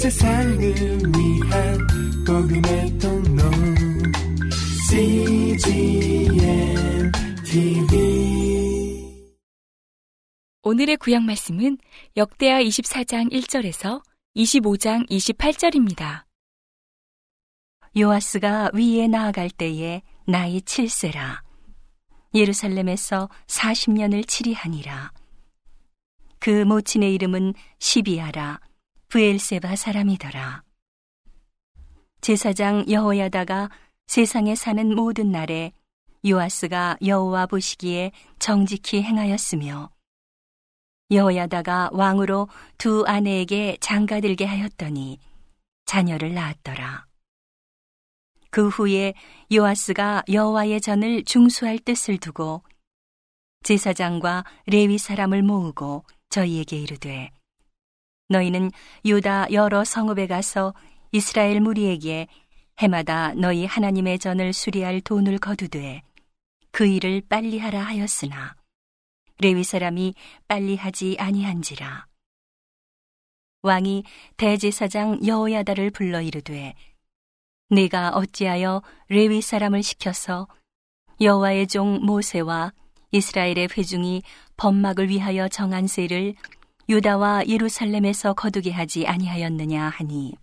세상을 위한 복음의 통로 CGM TV 오늘의 구약 말씀은 역대하 24장 1절에서 25장 28절입니다. 요아스가 위에 나아갈 때에 나이 7세라. 예루살렘에서 40년을 치리하니라. 그 모친의 이름은 시비아라. 부엘세바 사람이더라. 제사장 여호야다가 세상에 사는 모든 날에 요아스가 여호와 보시기에 정직히 행하였으며 여호야다가 왕으로 두 아내에게 장가들게 하였더니 자녀를 낳았더라. 그 후에 요아스가 여호와의 전을 중수할 뜻을 두고 제사장과 레위 사람을 모으고 저희에게 이르되 너희는 유다 여러 성읍에 가서 이스라엘 무리에게 해마다 너희 하나님의 전을 수리할 돈을 거두되 그 일을 빨리 하라 하였으나 레위 사람이 빨리 하지 아니한지라. 왕이 대제사장 여호야다를 불러 이르되 내가 어찌하여 레위 사람을 시켜서 여호와의 종 모세와 이스라엘의 회중이 범막을 위하여 정한 세를 유다와 예루살렘에서 거두게 하지 아니하였느냐 하니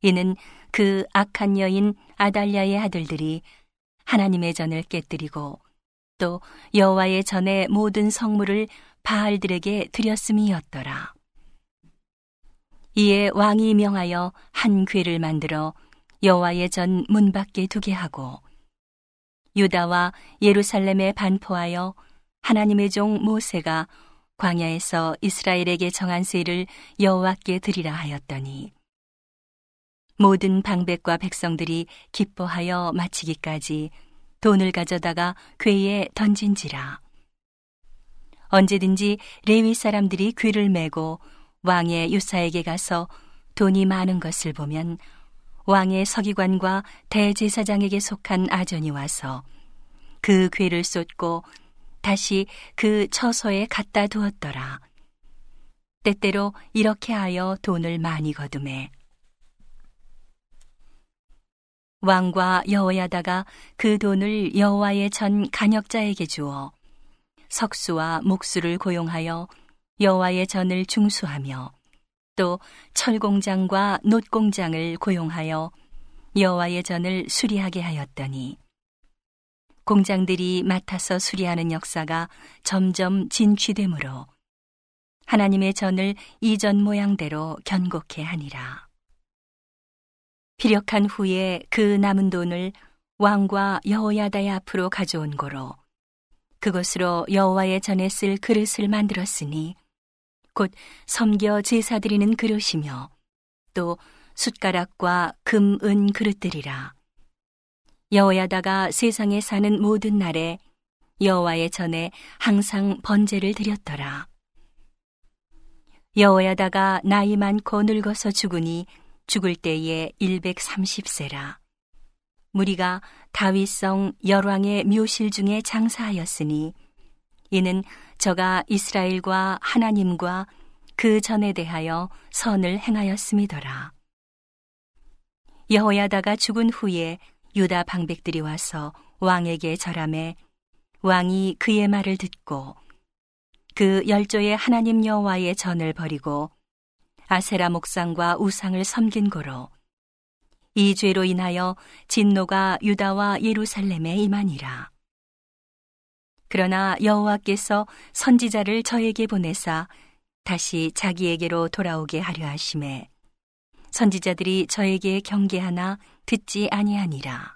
이는 그 악한 여인 아달랴의 아들들이 하나님의 전을 깨뜨리고 또 여호와의 전의 모든 성물을 바알들에게 드렸음이었더라. 이에 왕이 명하여 한 궤를 만들어 여호와의 전 문 밖에 두게 하고 유다와 예루살렘에 반포하여 하나님의 종 모세가 광야에서 이스라엘에게 정한 세를 여호와께 드리라 하였더니 모든 방백과 백성들이 기뻐하여 마치기까지 돈을 가져다가 궤에 던진지라. 언제든지 레위 사람들이 궤를 메고 왕의 유사에게 가서 돈이 많은 것을 보면 왕의 서기관과 대제사장에게 속한 아전이 와서 그 궤를 쏟고 다시 그 처소에 갖다 두었더라. 때때로 이렇게 하여 돈을 많이 거둠에 왕과 여호야다가 그 돈을 여호와의 전 간역자에게 주어 석수와 목수를 고용하여 여호와의 전을 중수하며 또 철공장과 놋공장을 고용하여 여호와의 전을 수리하게 하였더니 공장들이 맡아서 수리하는 역사가 점점 진취되므로 하나님의 전을 이전 모양대로 견고케 하니라. 피력한 후에 그 남은 돈을 왕과 여호야다의 앞으로 가져온 고로 그것으로 여호와의 전에 쓸 그릇을 만들었으니 곧 섬겨 제사 드리는 그릇이며 또 숟가락과 금, 은 그릇들이라. 여호야다가 세상에 사는 모든 날에 여호와의 전에 항상 번제를 드렸더라. 여호야다가 나이 많고 늙어서 죽으니 죽을 때에 130세라. 무리가 다윗성 열왕의 묘실 중에 장사하였으니 이는 저가 이스라엘과 하나님과 그 전에 대하여 선을 행하였음이더라. 여호야다가 죽은 후에 유다 방백들이 와서 왕에게 절함해 왕이 그의 말을 듣고 그 열조의 하나님 여호와의 전을 버리고 아세라 목상과 우상을 섬긴 고로 이 죄로 인하여 진노가 유다와 예루살렘에 임하니라. 그러나 여호와께서 선지자를 저에게 보내사 다시 자기에게로 돌아오게 하려 하심에 선지자들이 저에게 경계하나 듣지 아니하니라.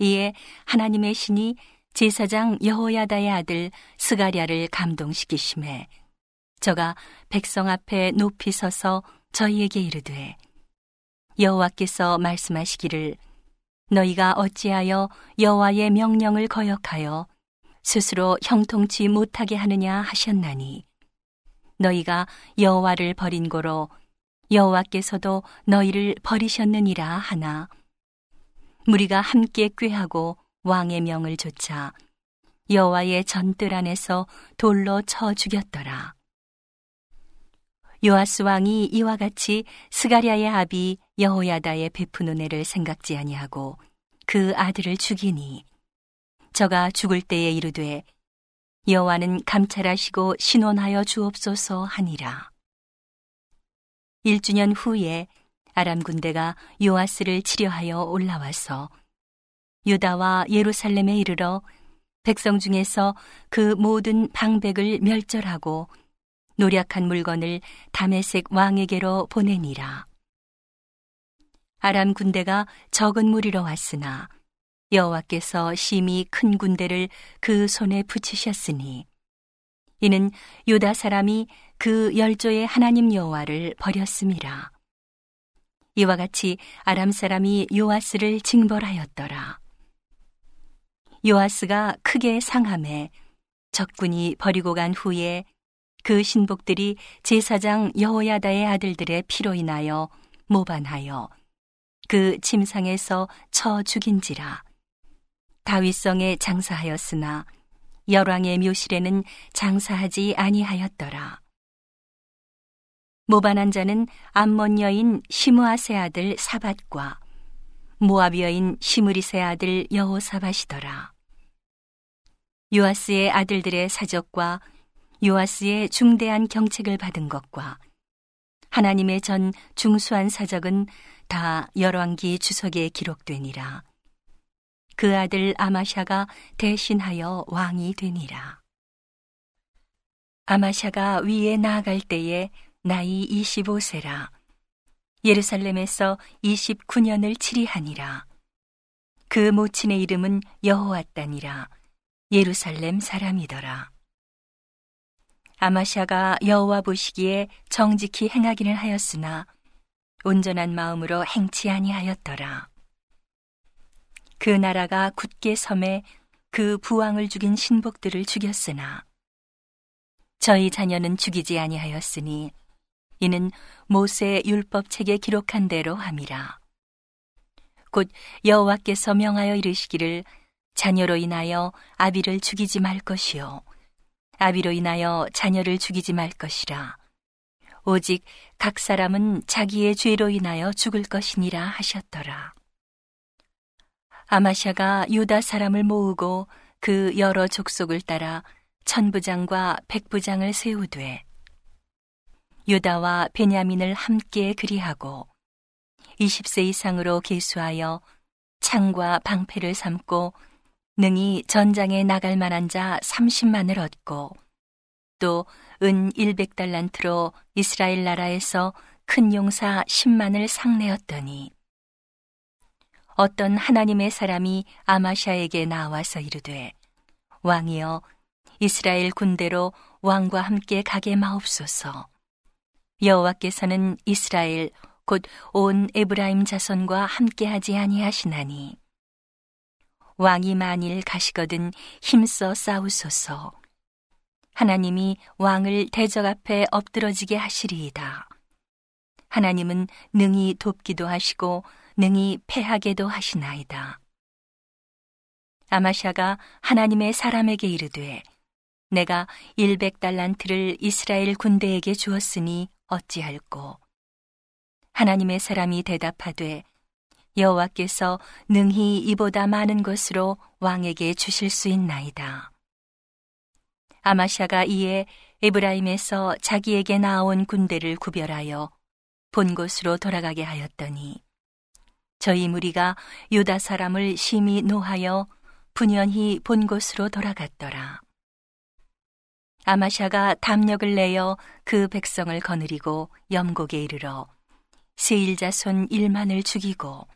이에 하나님의 신이 제사장 여호야다의 아들 스가랴를 감동시키심에 저가 백성 앞에 높이 서서 저희에게 이르되 여호와께서 말씀하시기를 너희가 어찌하여 여호와의 명령을 거역하여 스스로 형통치 못하게 하느냐 하셨나니 너희가 여호와를 버린 고로 여호와께서도 너희를 버리셨느니라 하나 무리가 함께 꾀하고 왕의 명을 조차 여호와의 전뜰 안에서 돌로 쳐 죽였더라 요아스 왕이 이와 같이 스가랴의 아비 여호야다의 베푼 은혜를 생각지 아니하고 그 아들을 죽이니 저가 죽을 때에 이르되 여호와는 감찰하시고 신원하여 주옵소서 하니라. 1주년 후에 아람 군대가 요아스를 치려하여 올라와서 유다와 예루살렘에 이르러 백성 중에서 그 모든 방백을 멸절하고 노력한 물건을 다메색 왕에게로 보내니라. 아람 군대가 적은 무리로 왔으나 여호와께서 심히 큰 군대를 그 손에 붙이셨으니 이는 유다 사람이 그 열조의 하나님 여호와를 버렸음이라. 이와 같이 아람 사람이 요아스를 징벌하였더라. 요아스가 크게 상함에 적군이 버리고 간 후에 그 신복들이 제사장 여호야다의 아들들의 피로 인하여 모반하여 그 침상에서 쳐 죽인지라 다윗성에 장사하였으나 열왕의 묘실에는 장사하지 아니하였더라 모반한 자는 암몬 여인 시므아세 아들 사밧과 모압 여인 시므리세 아들 여호사밧이더라 요아스의 아들들의 사적과 요아스의 중대한 경책을 받은 것과 하나님의 전 중수한 사적은 다 열왕기 주석에 기록되니라. 그 아들 아마샤가 대신하여 왕이 되니라. 아마샤가 위에 나아갈 때에 나이 25세라. 예루살렘에서 29년을 치리하니라. 그 모친의 이름은 여호왔다니라. 예루살렘 사람이더라. 아마샤가 여호와 보시기에 정직히 행하기는 하였으나 온전한 마음으로 행치 아니하였더라. 그 나라가 굳게 섬에 그 부왕을 죽인 신복들을 죽였으나 저희 자녀는 죽이지 아니하였으니 이는 모세 율법 책에 기록한 대로 함이라. 곧 여호와께서 명하여 이르시기를 자녀로 인하여 아비를 죽이지 말 것이요 아비로 인하여 자녀를 죽이지 말 것이라. 오직 각 사람은 자기의 죄로 인하여 죽을 것이니라 하셨더라. 아마샤가 유다 사람을 모으고 그 여러 족속을 따라 천부장과 백부장을 세우되 유다와 베냐민을 함께 그리하고 20세 이상으로 계수하여 창과 방패를 삼고 능히 전장에 나갈 만한 자 30만을 얻고 또 은 100달란트로 이스라엘 나라에서 큰 용사 10만을 상내었더니 어떤 하나님의 사람이 아마샤에게 나와서 이르되 왕이여 이스라엘 군대로 왕과 함께 가게 마옵소서 여호와께서는 이스라엘 곧 온 에브라임 자손과 함께 하지 아니하시나니 왕이 만일 가시거든 힘써 싸우소서. 하나님이 왕을 대적 앞에 엎드러지게 하시리이다. 하나님은 능히 돕기도 하시고 능히 패하게도 하시나이다. 아마샤가 하나님의 사람에게 이르되 내가 100달란트를 이스라엘 군대에게 주었으니 어찌할꼬 하나님의 사람이 대답하되 여호와께서 능히 이보다 많은 것으로 왕에게 주실 수 있나이다. 아마샤가 이에 에브라임에서 자기에게 나온 군대를 구별하여 본 곳으로 돌아가게 하였더니 저희 무리가 유다 사람을 심히 노하여 분연히 본 곳으로 돌아갔더라. 아마샤가 담력을 내어 그 백성을 거느리고 염곡에 이르러 세일 자손 1만을 죽이고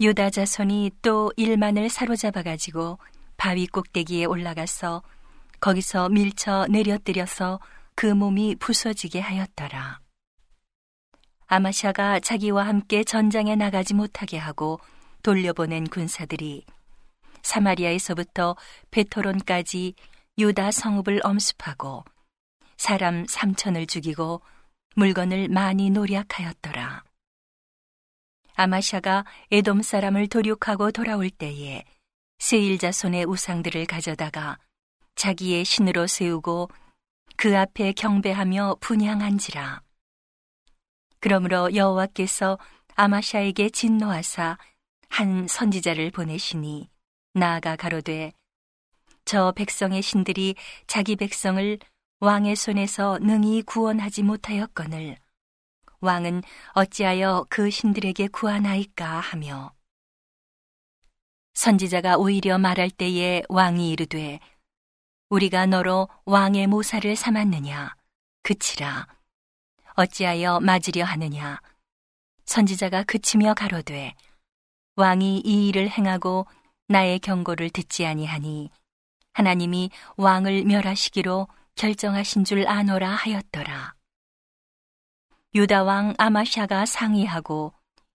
유다 자손이 또 일만을 사로잡아 가지고 바위 꼭대기에 올라가서 거기서 밀쳐 내려뜨려서 그 몸이 부서지게 하였더라. 아마샤가 자기와 함께 전장에 나가지 못하게 하고 돌려보낸 군사들이 사마리아에서부터 베토론까지 유다 성읍을 엄습하고 사람 삼천을 죽이고 물건을 많이 노력하였더라. 아마샤가 에돔 사람을 도륙하고 돌아올 때에 세일 자손의 우상들을 가져다가 자기의 신으로 세우고 그 앞에 경배하며 분향한지라. 그러므로 여호와께서 아마샤에게 진노하사 한 선지자를 보내시니 나아가 가로되 저 백성의 신들이 자기 백성을 왕의 손에서 능히 구원하지 못하였거늘 왕은 어찌하여 그 신들에게 구하나이까 하며 선지자가 오히려 말할 때에 왕이 이르되 우리가 너로 왕의 모사를 삼았느냐? 그치라 어찌하여 맞으려 하느냐 선지자가 그치며 가로되 왕이 이 일을 행하고 나의 경고를 듣지 아니하니 하나님이 왕을 멸하시기로 결정하신 줄 아노라 하였더라. 유다 왕 아마샤가 상의하고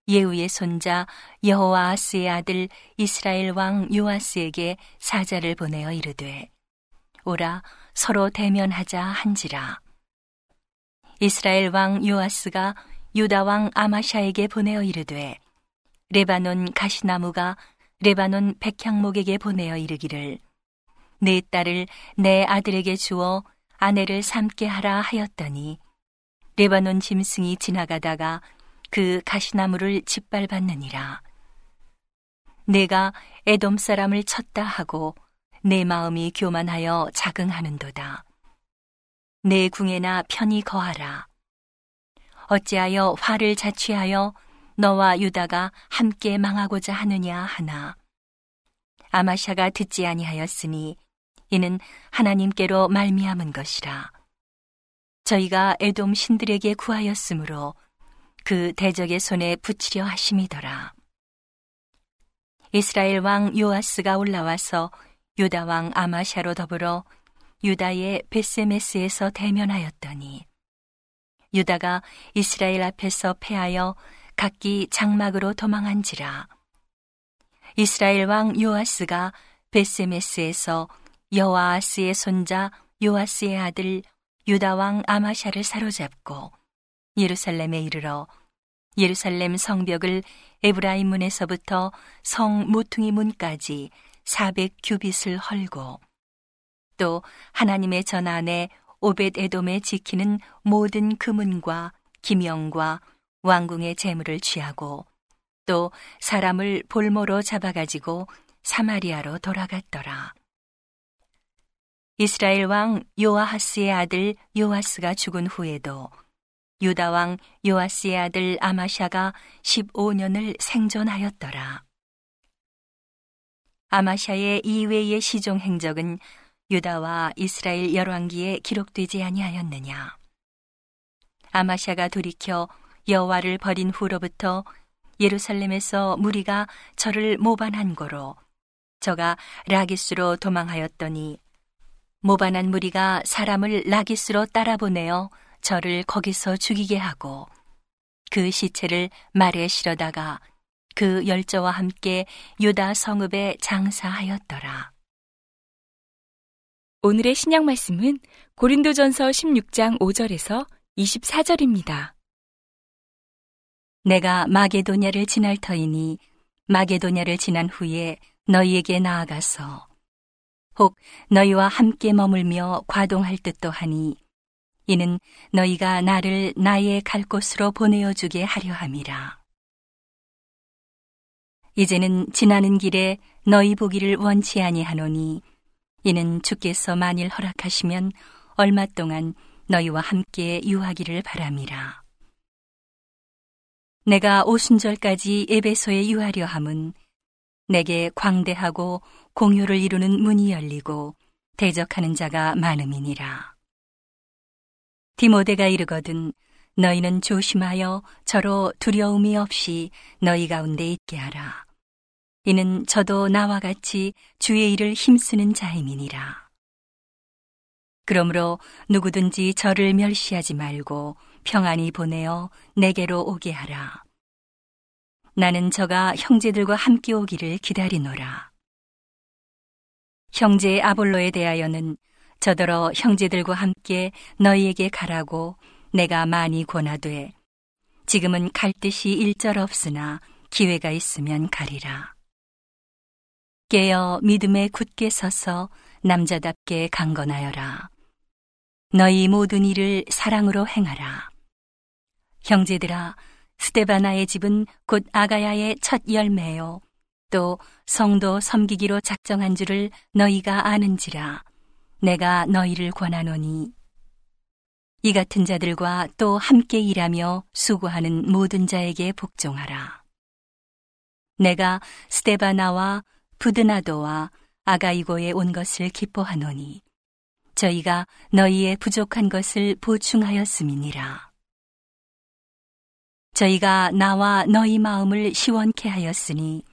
예후의 손자 여호와스의 아들 이스라엘 왕 요아스에게 사자를 보내어 이르되 오라 서로 대면하자 한지라 이스라엘 왕 요아스가 유다 왕 아마샤에게 보내어 이르되 레바논 가시나무가 레바논 백향목에게 보내어 이르기를 내 딸을 내 아들에게 주어 아내를 삼게 하라 하였더니 레바논 짐승이 지나가다가 그 가시나무를 짓밟았느니라. 내가 에돔 사람을 쳤다 하고 내 마음이 교만하여 자긍하는도다. 내 궁에나 편히 거하라. 어찌하여 화를 자취하여 너와 유다가 함께 망하고자 하느냐 하나. 아마샤가 듣지 아니하였으니 이는 하나님께로 말미암은 것이라. 저희가 에돔 신들에게 구하였으므로 그 대적의 손에 붙이려 하심이더라. 이스라엘 왕 요아스가 올라와서 유다 왕 아마샤로 더불어 유다의 베세메스에서 대면하였더니 유다가 이스라엘 앞에서 패하여 각기 장막으로 도망한지라. 이스라엘 왕 요아스가 베세메스에서 여호아스의 손자 요아스의 아들 유다 왕 아마샤를 사로잡고 예루살렘에 이르러 예루살렘 성벽을 에브라임 문에서부터 성 모퉁이 문까지 400 규빗을 헐고 또 하나님의 전 안에 오벳 에돔에 지키는 모든 금은과 기명과 왕궁의 재물을 취하고 또 사람을 볼모로 잡아가지고 사마리아로 돌아갔더라. 이스라엘 왕 요아하스의 아들 요아스가 죽은 후에도 유다 왕 요아스의 아들 아마샤가 15년을 생존하였더라. 아마샤의 이외의 시종 행적은 유다와 이스라엘 열왕기에 기록되지 아니하였느냐. 아마샤가 돌이켜 여호와를 버린 후로부터 예루살렘에서 무리가 저를 모반한 거로 저가 라기스로 도망하였더니 모반한 무리가 사람을 라기스로 따라보내어 저를 거기서 죽이게 하고 그 시체를 말에 실어다가 그 열저와 함께 유다 성읍에 장사하였더라. 오늘의 신약 말씀은 고린도전서 16장 5절에서 24절입니다. 내가 마게도냐를 지날 터이니 마게도냐를 지난 후에 너희에게 나아가서 혹 너희와 함께 머물며 과동할 듯도 하니 이는 너희가 나를 나의 갈 곳으로 보내어 주게 하려 함이라. 이제는 지나는 길에 너희 보기를 원치 아니하노니 이는 주께서 만일 허락하시면 얼마 동안 너희와 함께 유하기를 바람이라. 내가 오순절까지 에베소에 유하려 함은 내게 광대하고 공효를 이루는 문이 열리고 대적하는 자가 많음이니라. 디모데가 이르거든 너희는 조심하여 저로 두려움이 없이 너희 가운데 있게 하라. 이는 저도 나와 같이 주의 일을 힘쓰는 자임이니라. 그러므로 누구든지 저를 멸시하지 말고 평안히 보내어 내게로 오게 하라. 나는 저가 형제들과 함께 오기를 기다리노라. 형제 아볼로에 대하여는 저더러 형제들과 함께 너희에게 가라고 내가 많이 권하되 지금은 갈 뜻이 일절 없으나 기회가 있으면 가리라. 깨어 믿음에 굳게 서서 남자답게 강건하여라. 너희 모든 일을 사랑으로 행하라. 형제들아, 스테바나의 집은 곧 아가야의 첫 열매요. 또 성도 섬기기로 작정한 줄을 너희가 아는지라. 내가 너희를 권하노니 이 같은 자들과 또 함께 일하며 수고하는 모든 자에게 복종하라. 내가 스테바나와 부드나도와 아가이고에 온 것을 기뻐하노니 저희가 너희의 부족한 것을 보충하였음이니라. 저희가 나와 너희 마음을 시원케 하였으니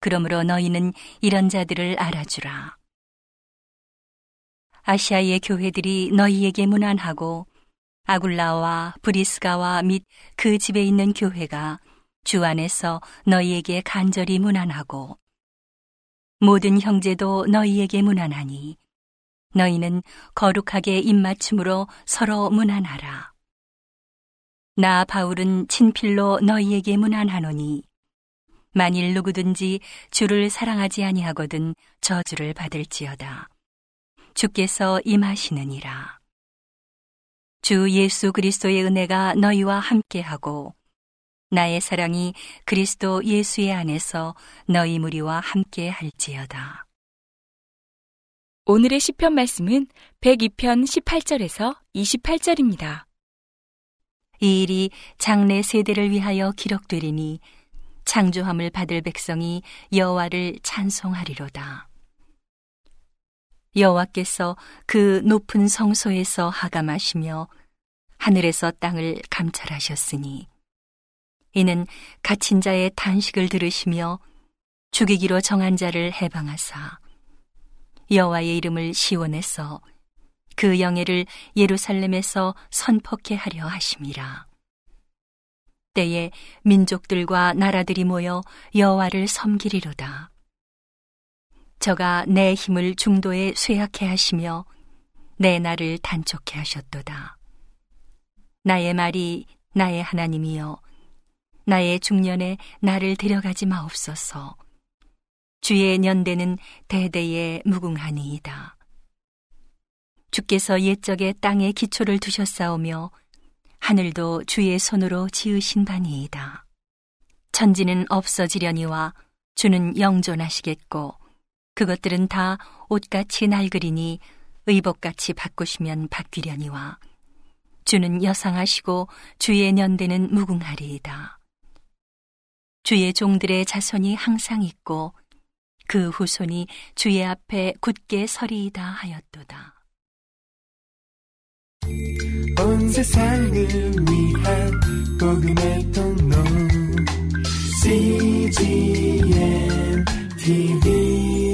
그러므로 너희는 이런 자들을 알아주라. 아시아의 교회들이 너희에게 무난하고 아굴라와 브리스가와 및 그 집에 있는 교회가 주 안에서 너희에게 간절히 무난하고 모든 형제도 너희에게 무난하니 너희는 거룩하게 입맞춤으로 서로 무난하라. 나 바울은 친필로 너희에게 무난하노니 만일 누구든지 주를 사랑하지 아니하거든 저주를 받을지어다. 주께서 임하시느니라. 주 예수 그리스도의 은혜가 너희와 함께하고 나의 사랑이 그리스도 예수의 안에서 너희 무리와 함께 할지어다. 오늘의 시편 말씀은 102편 18절에서 28절입니다. 이 일이 장래 세대를 위하여 기록되리니 창조함을 받을 백성이 여호와를 찬송하리로다. 여호와께서 그 높은 성소에서 하감하시며 하늘에서 땅을 감찰하셨으니 이는 갇힌 자의 탄식을 들으시며 죽이기로 정한 자를 해방하사 여호와의 이름을 시원해서 그 영예를 예루살렘에서 선포케 하려 하심이라. 때에 민족들과 나라들이 모여 여호와를 섬기리로다. 저가 내 힘을 중도에 쇠약해 하시며 내 날을 단촉해 하셨도다. 나의 말이 나의 하나님이여 나의 중년에 나를 데려가지 마옵소서. 주의 년대는 대대에 무궁하니이다. 주께서 옛적에 땅에 기초를 두셨사오며 하늘도 주의 손으로 지으신 바니이다. 천지는 없어지려니와 주는 영존하시겠고 그것들은 다 옷같이 낡으리니 의복같이 바꾸시면 바뀌려니와 주는 여상하시고 주의 년대는 무궁하리이다. 주의 종들의 자손이 항상 있고 그 후손이 주의 앞에 굳게 서리이다 하였도다. 온 세상을 위한 복음의 통로 CGM TV